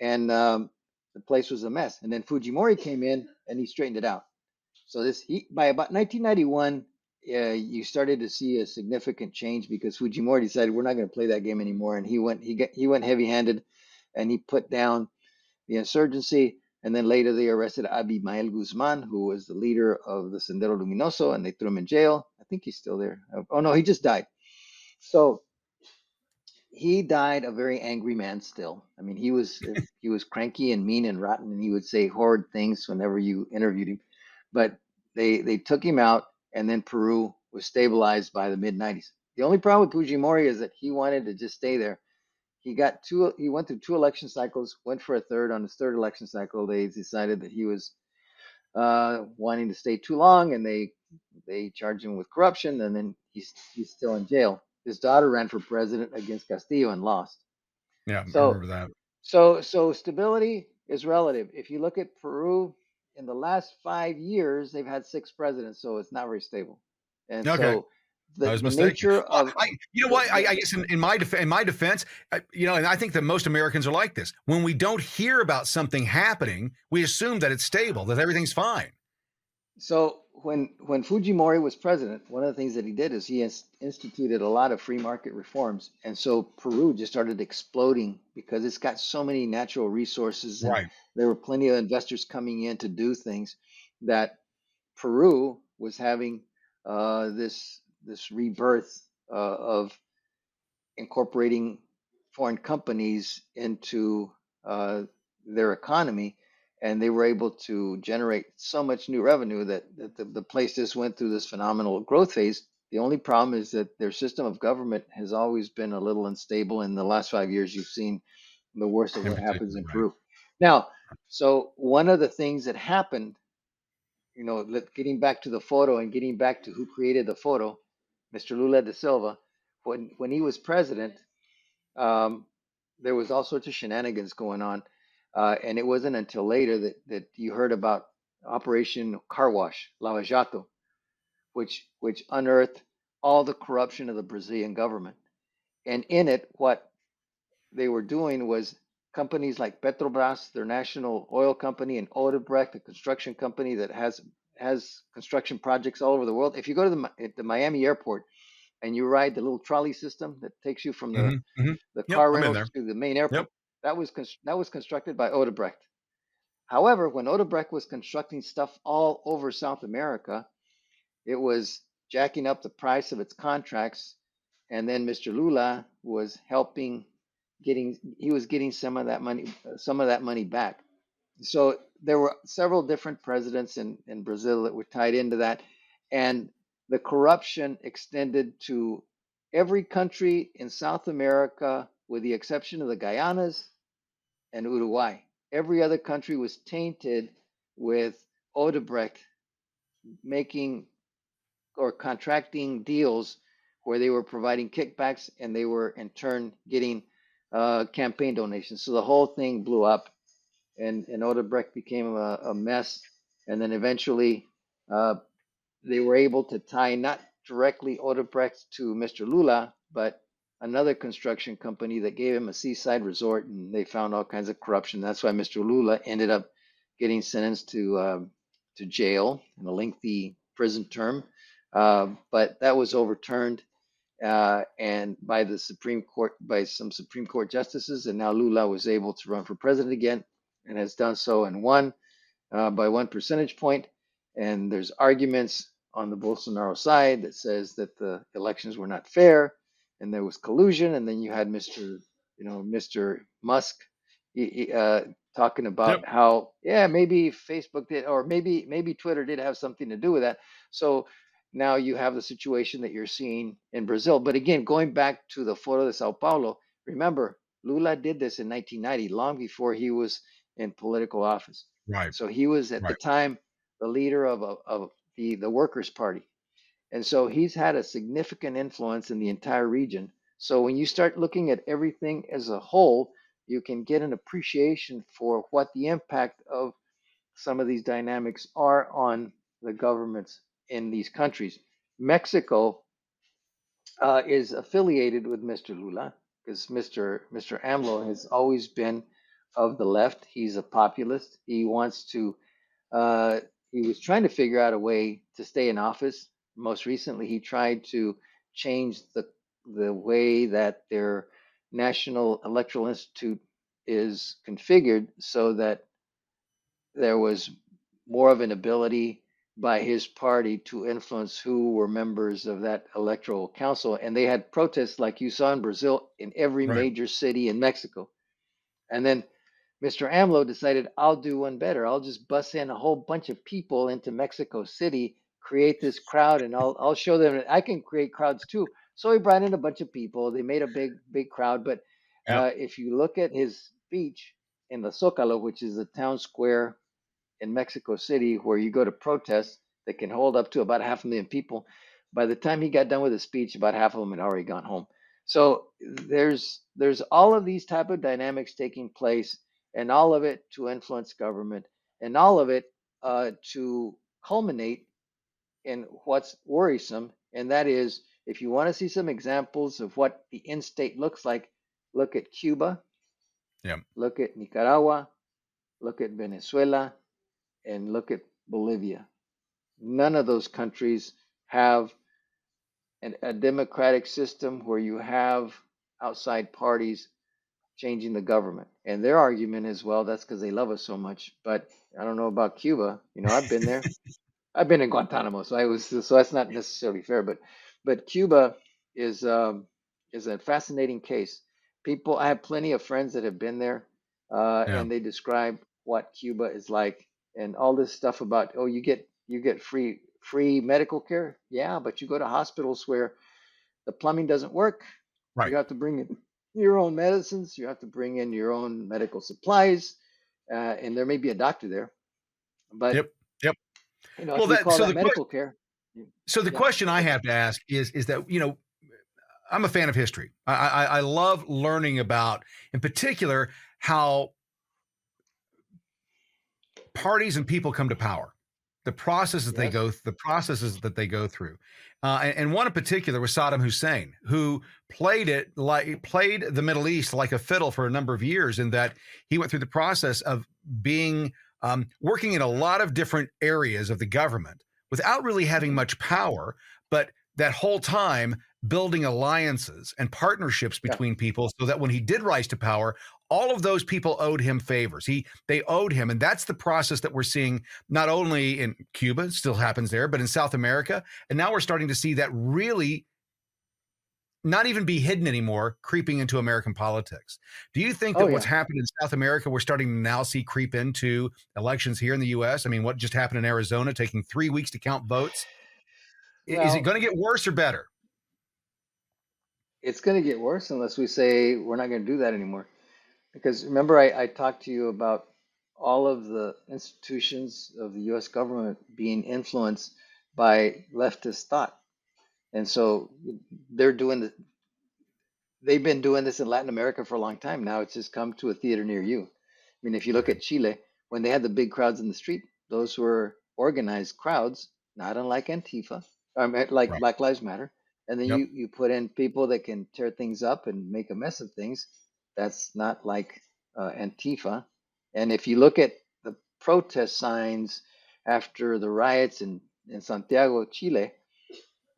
[SPEAKER 3] And um, the place was a mess. And then Fujimori came in and he straightened it out. So this he by about 1991, uh, you started to see a significant change because Fujimori decided we're not going to play that game anymore, and he went he got he went heavy-handed, and he put down the insurgency. And then later they arrested Abimael Guzman, who was the leader of the Sendero Luminoso, and they threw him in jail. I think he's still there. Oh no, he just died. So he died a very angry man still. I mean, he was he was cranky and mean and rotten, and he would say horrid things whenever you interviewed him. But they they took him out, and then Peru was stabilized by the mid '90s. The only problem with Fujimori is that he wanted to just stay there. He got two. He went through two election cycles. Went for a third. On his third election cycle, they decided that he was uh, wanting to stay too long, and they they charged him with corruption, and then he's he's still in jail. His daughter ran for president against Castillo and lost.
[SPEAKER 2] Yeah, I
[SPEAKER 3] So
[SPEAKER 2] remember that.
[SPEAKER 3] so so stability is relative. If you look at Peru in the last five years, they've had six presidents, so it's not very stable. And
[SPEAKER 2] Okay.
[SPEAKER 3] so
[SPEAKER 2] I
[SPEAKER 3] the,
[SPEAKER 2] was mistaken.
[SPEAKER 3] nature of
[SPEAKER 2] I, you know what? I, I guess in, in my def- in my defense, I, you know, and I think that most Americans are like this. When we don't hear about something happening, we assume that it's stable, that everything's fine.
[SPEAKER 3] so when when Fujimori was president, one of the things that he did is he ins- instituted a lot of free market reforms, and so Peru just started exploding because it's got so many natural resources, and
[SPEAKER 2] Right.
[SPEAKER 3] there were plenty of investors coming in to do things that Peru was having uh, this this rebirth uh, of incorporating foreign companies into uh, their economy, and they were able to generate so much new revenue that, that the, the place just went through this phenomenal growth phase. The only problem is that their system of government has always been a little unstable. In the last five years, you've seen the worst of what happens in
[SPEAKER 2] right.
[SPEAKER 3] Peru. Now, so one of the things that happened, you know, getting back to the photo and getting back to who created the photo, Mr. Lula da Silva, when when he was president, um, there was all sorts of shenanigans going on, uh, and it wasn't until later that that you heard about Operation Car Wash, Lava Jato, which which unearthed all the corruption of the Brazilian government, and in it, what they were doing was companies like Petrobras, their national oil company, and Odebrecht, a construction company that has has construction projects all over the world. If you go to the the Miami airport and you ride the little trolley system that takes you from the
[SPEAKER 2] Mhm, mhm.
[SPEAKER 3] the
[SPEAKER 2] Yep,
[SPEAKER 3] car
[SPEAKER 2] I'm
[SPEAKER 3] rental to the main airport, that was that was constructed by Odebrecht. However, when Odebrecht was constructing stuff all over South America, it was jacking up the price of its contracts, and then Mr. Lula was helping getting he was getting some of that money some of that money back. So there were several different presidents in, in Brazil that were tied into that, and the corruption extended to every country in South America, with the exception of the Guyanas and Uruguay. Every other country was tainted with Odebrecht making or contracting deals where they were providing kickbacks and they were in turn getting uh, campaign donations. So the whole thing blew up, and and Odebrecht became a, a mess. And then eventually, uh, they were able to tie not directly Odebrecht to Mr. Lula, but another construction company that gave him a seaside resort, and they found all kinds of corruption. That's why Mr. Lula ended up getting sentenced to um, to jail and a lengthy prison term. Uh, but that was overturned uh, and by the Supreme Court, by some Supreme Court justices, and now Lula was able to run for president again, and has done so and won uh, by one percentage point. And there's arguments on the Bolsonaro side that says that the elections were not fair, and there was collusion. And then you had Mr. You know, Mr. Musk uh, talking about
[SPEAKER 2] Yep.
[SPEAKER 3] how yeah maybe Facebook did or maybe maybe Twitter did have something to do with that. So now you have the situation that you're seeing in Brazil. But again, going back to the Foro de Sao Paulo, remember Lula did this in 1990, long before he was in political office.
[SPEAKER 2] Right.
[SPEAKER 3] So he was at the time the leader of, a, of the, the Workers' Party. And so he's had a significant influence in the entire region. So when you start looking at everything as a whole, you can get an appreciation for what the impact of some of these dynamics are on the governments in these countries. Mexico uh, is affiliated with Mr. Lula because Mr. Mr. AMLO has always been of the left. He's a populist. He wants to. Uh, he was trying to figure out a way to stay in office. Most recently, he tried to change the the way that their National Electoral Institute is configured so that there was more of an ability by his party to influence who were members of that electoral council. And they had protests like you saw in Brazil in every
[SPEAKER 2] Right.
[SPEAKER 3] major city in Mexico. And then Mr. AMLO decided, I'll do one better. I'll just bus in a whole bunch of people into Mexico City, create this crowd, and I'll I'll show them that I can create crowds too. So he brought in a bunch of people. They made a big big crowd. But
[SPEAKER 2] Yep.
[SPEAKER 3] uh, if you look at his speech in the Zócalo, which is the town square in Mexico City where you go to protest that can hold up to about half a million people. By the time he got done with his speech, about half of them had already gone home. So there's there's all of these type of dynamics taking place, and all of it to influence government, and all of it uh, to culminate in what's worrisome, and that is if you want to see some examples of what the in state looks like, look at Cuba,
[SPEAKER 2] Yeah.
[SPEAKER 3] look at Nicaragua, look at Venezuela, and look at Bolivia. None of those countries have an, a democratic system where you have outside parties changing the government. And their argument is, well, that's because they love us so much. But I don't know about Cuba. You know, I've been there. I've been in Guantanamo, so I was so that's not necessarily fair. But but Cuba is um, is a fascinating case. People, I have plenty of friends that have been there. uh,
[SPEAKER 2] Yeah.
[SPEAKER 3] and they describe what Cuba is like, and all this stuff about oh, you get you get free free medical care. Yeah, but you go to hospitals where the plumbing doesn't work.
[SPEAKER 2] Right.
[SPEAKER 3] You have to bring in your own medicines. You have to bring in your own medical supplies, uh, and there may be a doctor there, but
[SPEAKER 2] Yep.
[SPEAKER 3] You know,
[SPEAKER 2] Well, that- so
[SPEAKER 3] that
[SPEAKER 2] the que-
[SPEAKER 3] medical care.
[SPEAKER 2] So the
[SPEAKER 3] Yeah.
[SPEAKER 2] question I have to ask is is that you know I'm a fan of history. I, I, I love learning about, in particular, how parties and people come to power, the processes they
[SPEAKER 3] Yes.
[SPEAKER 2] go, the processes that they go through, uh, and, and one in particular was Saddam Hussein, who played it like played the Middle East like a fiddle for a number of years, in that he went through the process of being um, working in a lot of different areas of the government without really having much power, but that whole time building alliances and partnerships
[SPEAKER 3] Yeah.
[SPEAKER 2] between people so that when he did rise to power, all of those people owed him favors. He they owed him. And that's the process that we're seeing not only in Cuba, still happens there, but in South America. And now we're starting to see that really not even be hidden anymore, creeping into American politics. Do you think that
[SPEAKER 3] Oh,
[SPEAKER 2] what's
[SPEAKER 3] yeah.
[SPEAKER 2] happened in South America, we're starting to now see creep into elections here in the US? I mean, what just happened in Arizona, taking three weeks to count votes? I- Is it going to get worse or better?
[SPEAKER 3] It's going to get worse unless we say we're not going to do that anymore. Because remember, I, I talked to you about all of the institutions of the US government being influenced by leftist thought. And so they're doing the, they've been doing this in Latin America for a long time. Now it's just come to a theater near you. I mean, if you look at Chile, when they had the big crowds in the street, those were organized crowds, not unlike Antifa, like
[SPEAKER 2] Right.
[SPEAKER 3] Black Lives Matter. And then
[SPEAKER 2] Yep.
[SPEAKER 3] you, you put in people that can tear things up and make a mess of things. That's not like uh, Antifa. And if you look at the protest signs after the riots in, in Santiago, Chile,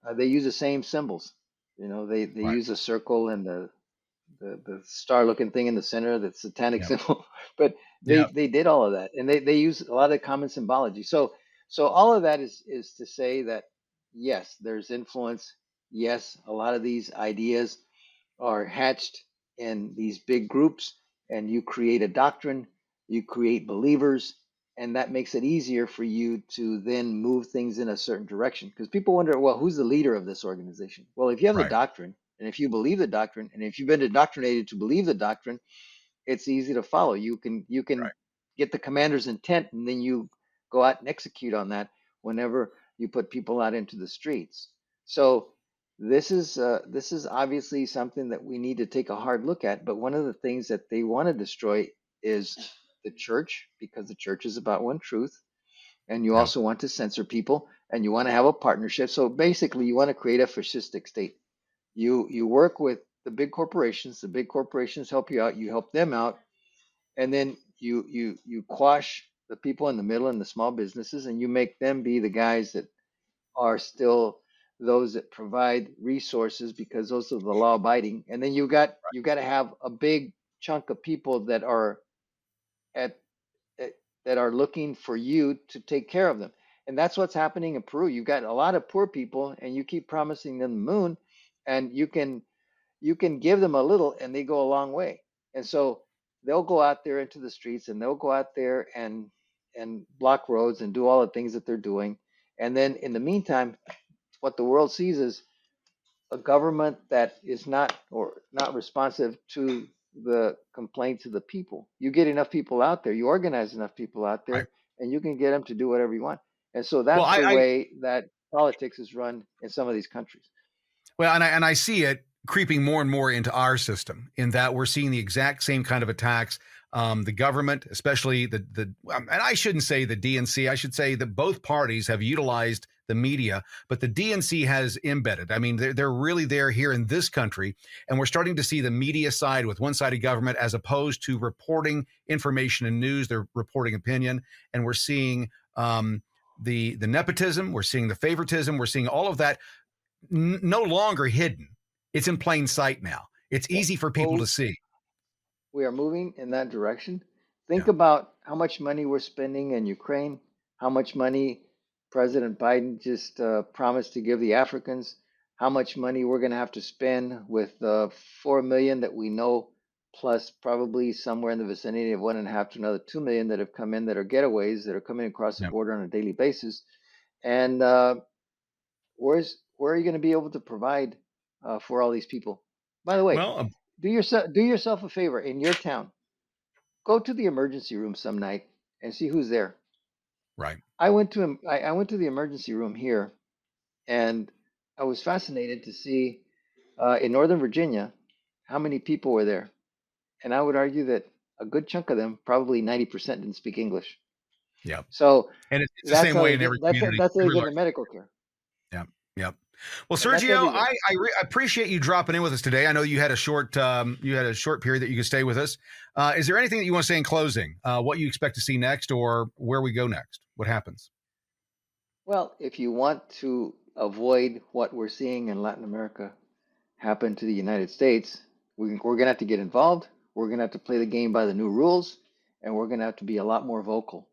[SPEAKER 3] uh, they use the same symbols. You know, they, they
[SPEAKER 2] Right.
[SPEAKER 3] use a circle and the the, the star looking thing in the center, that satanic
[SPEAKER 2] Yeah.
[SPEAKER 3] symbol. But they,
[SPEAKER 2] Yeah.
[SPEAKER 3] they did all of that. And they, they use a lot of common symbology. So so all of that is is to say that yes, there's influence. Yes, a lot of these ideas are hatched in these big groups, and you create a doctrine, you create believers, and that makes it easier for you to then move things in a certain direction. Because people wonder, well, who's the leader of this organization? Well, if you have
[SPEAKER 2] Right.
[SPEAKER 3] the doctrine, and if you believe the doctrine, and if you've been indoctrinated to believe the doctrine, it's easy to follow. You can you can
[SPEAKER 2] Right.
[SPEAKER 3] get the commander's intent, and then you go out and execute on that whenever you put people out into the streets. So this is uh, this is obviously something that we need to take a hard look at. But one of the things that they want to destroy is the church because the church is about one truth, and you
[SPEAKER 2] Yeah.
[SPEAKER 3] also want to censor people, and you want to have a partnership. So basically, you want to create a fascistic state. You you work with the big corporations. The big corporations help you out. You help them out, and then you you you quash the people in the middle and the small businesses, and you make them be the guys that are still those that provide resources because those are the law abiding. And then you got you got to have a big chunk of people that are at, at that are looking for you to take care of them. And that's what's happening in Peru. You've got a lot of poor people, and you keep promising them the moon, and you can you can give them a little, and they go a long way. And so they'll go out there into the streets, and they'll go out there and and block roads and do all the things that they're doing. And then in the meantime, what the world sees is a government that is not or not responsive to the complaints of the people. You get enough people out there, you organize enough people out there, and you can get them to do whatever you want. And so that's
[SPEAKER 2] I-
[SPEAKER 3] the
[SPEAKER 2] I-
[SPEAKER 3] way that politics is run in some of these countries.
[SPEAKER 2] Well, and I, and I see it creeping more and more into our system in that we're seeing the exact same kind of attacks. Um, the government, especially the the, um, and I shouldn't say the DNC. I should say that both parties have utilized the media, but the DNC has embedded. I mean, they're they're really there here in this country, and we're starting to see the media side with one-sided government as opposed to reporting information and news. They're reporting opinion, and we're seeing um, the the nepotism. We're seeing the favoritism. We're seeing all of that n- no longer hidden. It's in plain sight now. It's easy for people to see.
[SPEAKER 3] we are moving in that direction. Think
[SPEAKER 2] Yeah.
[SPEAKER 3] about how much money we're spending in Ukraine, how much money President Biden just uh, promised to give the Africans, how much money we're going to have to spend with the four million that we know plus probably somewhere in the vicinity of one and a half to another two million that have come in that are getaways that are coming across the
[SPEAKER 2] Yep.
[SPEAKER 3] border on a daily basis. And uh, where's where are you going to be able to provide uh, for all these people? By the way,
[SPEAKER 2] Well, uh,
[SPEAKER 3] do yourself do yourself a favor in your town. Go to the emergency room some night and see who's there.
[SPEAKER 2] Right.
[SPEAKER 3] I went to I, I went to the emergency room here, and I was fascinated to see uh, in Northern Virginia how many people were there, and I would argue that a good chunk of them, probably ninety percent, didn't speak English.
[SPEAKER 2] Yeah.
[SPEAKER 3] So
[SPEAKER 2] And it's, it's the same way in every
[SPEAKER 3] that's
[SPEAKER 2] community.
[SPEAKER 3] that's how they get the medical care. Yeah.
[SPEAKER 2] Yep. Well,
[SPEAKER 3] And
[SPEAKER 2] Sergio. I, I re- appreciate you dropping in with us today. I know you had a short um, you had a short period that you could stay with us. Uh, is there anything that you want to say in closing? Uh, what you expect to see next, or where we go next? What happens?
[SPEAKER 3] Well, if you want to avoid what we're seeing in Latin America happen to the United States, we, we're going to have to get involved. We're going to have to play the game by the new rules, and we're going to have to be a lot more vocal.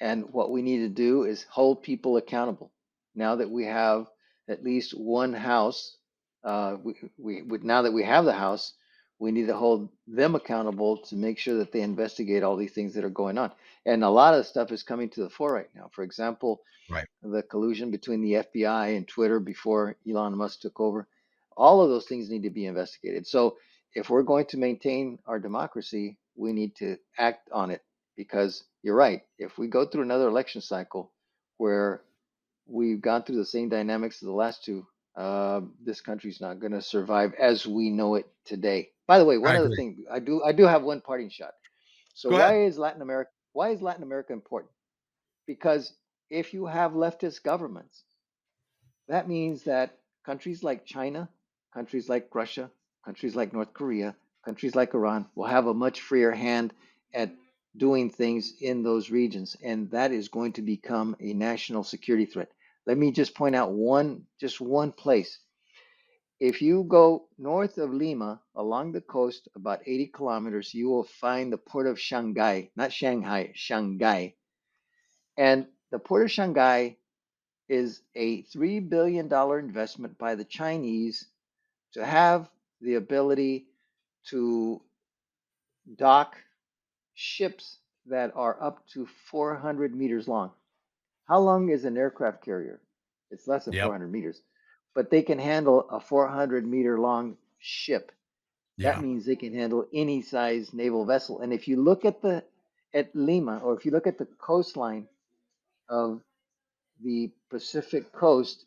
[SPEAKER 3] And what we need to do is hold people accountable. Now that we have at least one house, uh, we, we, now that we have the house, we need to hold them accountable to make sure that they investigate all these things that are going on. And a lot of stuff is coming to the fore right now. For example,
[SPEAKER 2] Right.
[SPEAKER 3] the collusion between the FBI and Twitter before Elon Musk took over. All of those things need to be investigated. So if we're going to maintain our democracy, we need to act on it because you're right. If we go through another election cycle where we've gone through the same dynamics as the last two, uh, this country's not going to survive as we know it today. By the way, one
[SPEAKER 2] I
[SPEAKER 3] other
[SPEAKER 2] agree.
[SPEAKER 3] thing, I do I do have one parting shot. So
[SPEAKER 2] Go
[SPEAKER 3] why
[SPEAKER 2] ahead.
[SPEAKER 3] is Latin America why is Latin America important? Because if you have leftist governments, that means that countries like China, countries like Russia, countries like North Korea, countries like Iran will have a much freer hand at doing things in those regions. And that is going to become a national security threat. Let me just point out one, just one place. If you go north of Lima along the coast about 80 kilometers, you will find the port of Chancay, not Shanghai, Chancay. And the port of Chancay is a $3 billion investment by the Chinese to have the ability to dock ships that are up to 400 meters long. How long is an aircraft carrier? It's less than
[SPEAKER 2] Yep.
[SPEAKER 3] 400 meters, but they can handle a 400 meter long ship.
[SPEAKER 2] Yeah.
[SPEAKER 3] That means they can handle any size naval vessel. And if you look at the at Lima, or if you look at the coastline of the Pacific coast,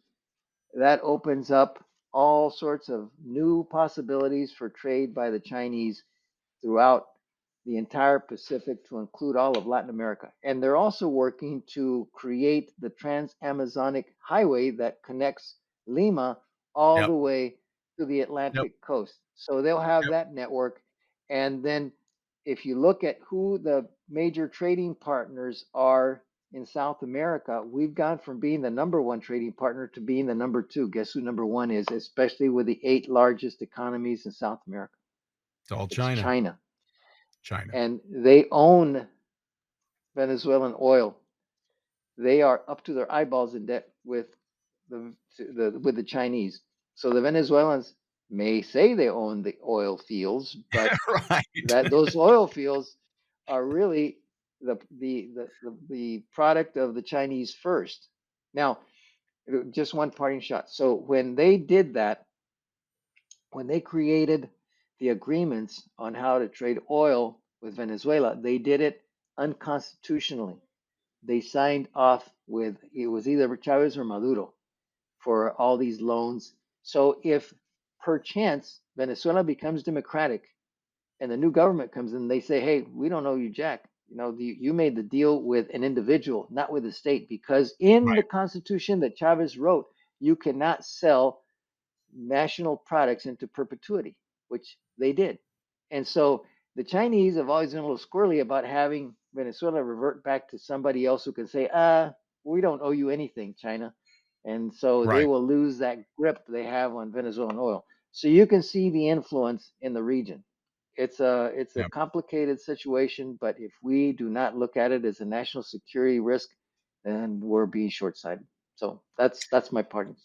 [SPEAKER 3] that opens up all sorts of new possibilities for trade by the Chinese throughout the entire Pacific to include all of Latin America. And they're also working to create the Trans-Amazonic Highway that connects Lima all
[SPEAKER 2] Yep.
[SPEAKER 3] the way to the Atlantic coast. So they'll have
[SPEAKER 2] Yep.
[SPEAKER 3] that network. And then if you look at who the major trading partners are in South America, we've gone from being the number one trading partner to being the number two. Guess who number one is, especially with the eight largest economies in South America?
[SPEAKER 2] It's all
[SPEAKER 3] It's
[SPEAKER 2] China.
[SPEAKER 3] China. And they own Venezuelan oil. They are up to their eyeballs in debt with the, the with the Chinese. So the Venezuelans may say they own the oil fields, but
[SPEAKER 2] right.
[SPEAKER 3] that those oil fields are really the, the the the product of the Chinese first. Now, just one parting shot. So when they did that, when they created the agreements on how to trade oil with Venezuela, they did it unconstitutionally. They signed off with it was either Chavez or Maduro for all these loans. So if perchance Venezuela becomes democratic and the new government comes in, they say, "Hey, we don't owe you jack. You know, the, you made the deal with an individual, not with the state, because in the Constitution that Chavez wrote, you cannot sell national products into perpetuity, which they did. And so the Chinese have always been a little squirrely about having Venezuela revert back to somebody else who can say, "Ah, we don't owe you anything, China." And so they will lose that grip they have on Venezuelan oil. So you can see the influence in the region. It's a it's a
[SPEAKER 2] Yep.
[SPEAKER 3] complicated situation, but if we do not look at it as a national security risk, then we're being short-sighted. So that's that's my parting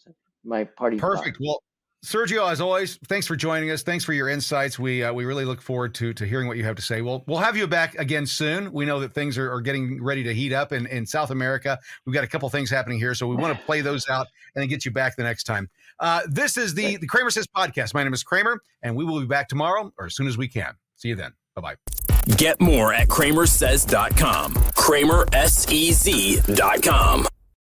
[SPEAKER 3] my thought.
[SPEAKER 2] Perfect. Well, Sergio, as always, thanks for joining us. Thanks for your insights. We uh, we really look forward to to hearing what you have to say. We'll we'll have you back again soon. We know that things are, are getting ready to heat up in, in South America. We've got a couple things happening here, so we want to play those out and then get you back the next time. Uh, this is the the CramerSez podcast. My name is Cramer, and we will be back tomorrow or as soon as we can. See you then. Bye bye.
[SPEAKER 1] Get more at cramersez.com. CramerSez.com.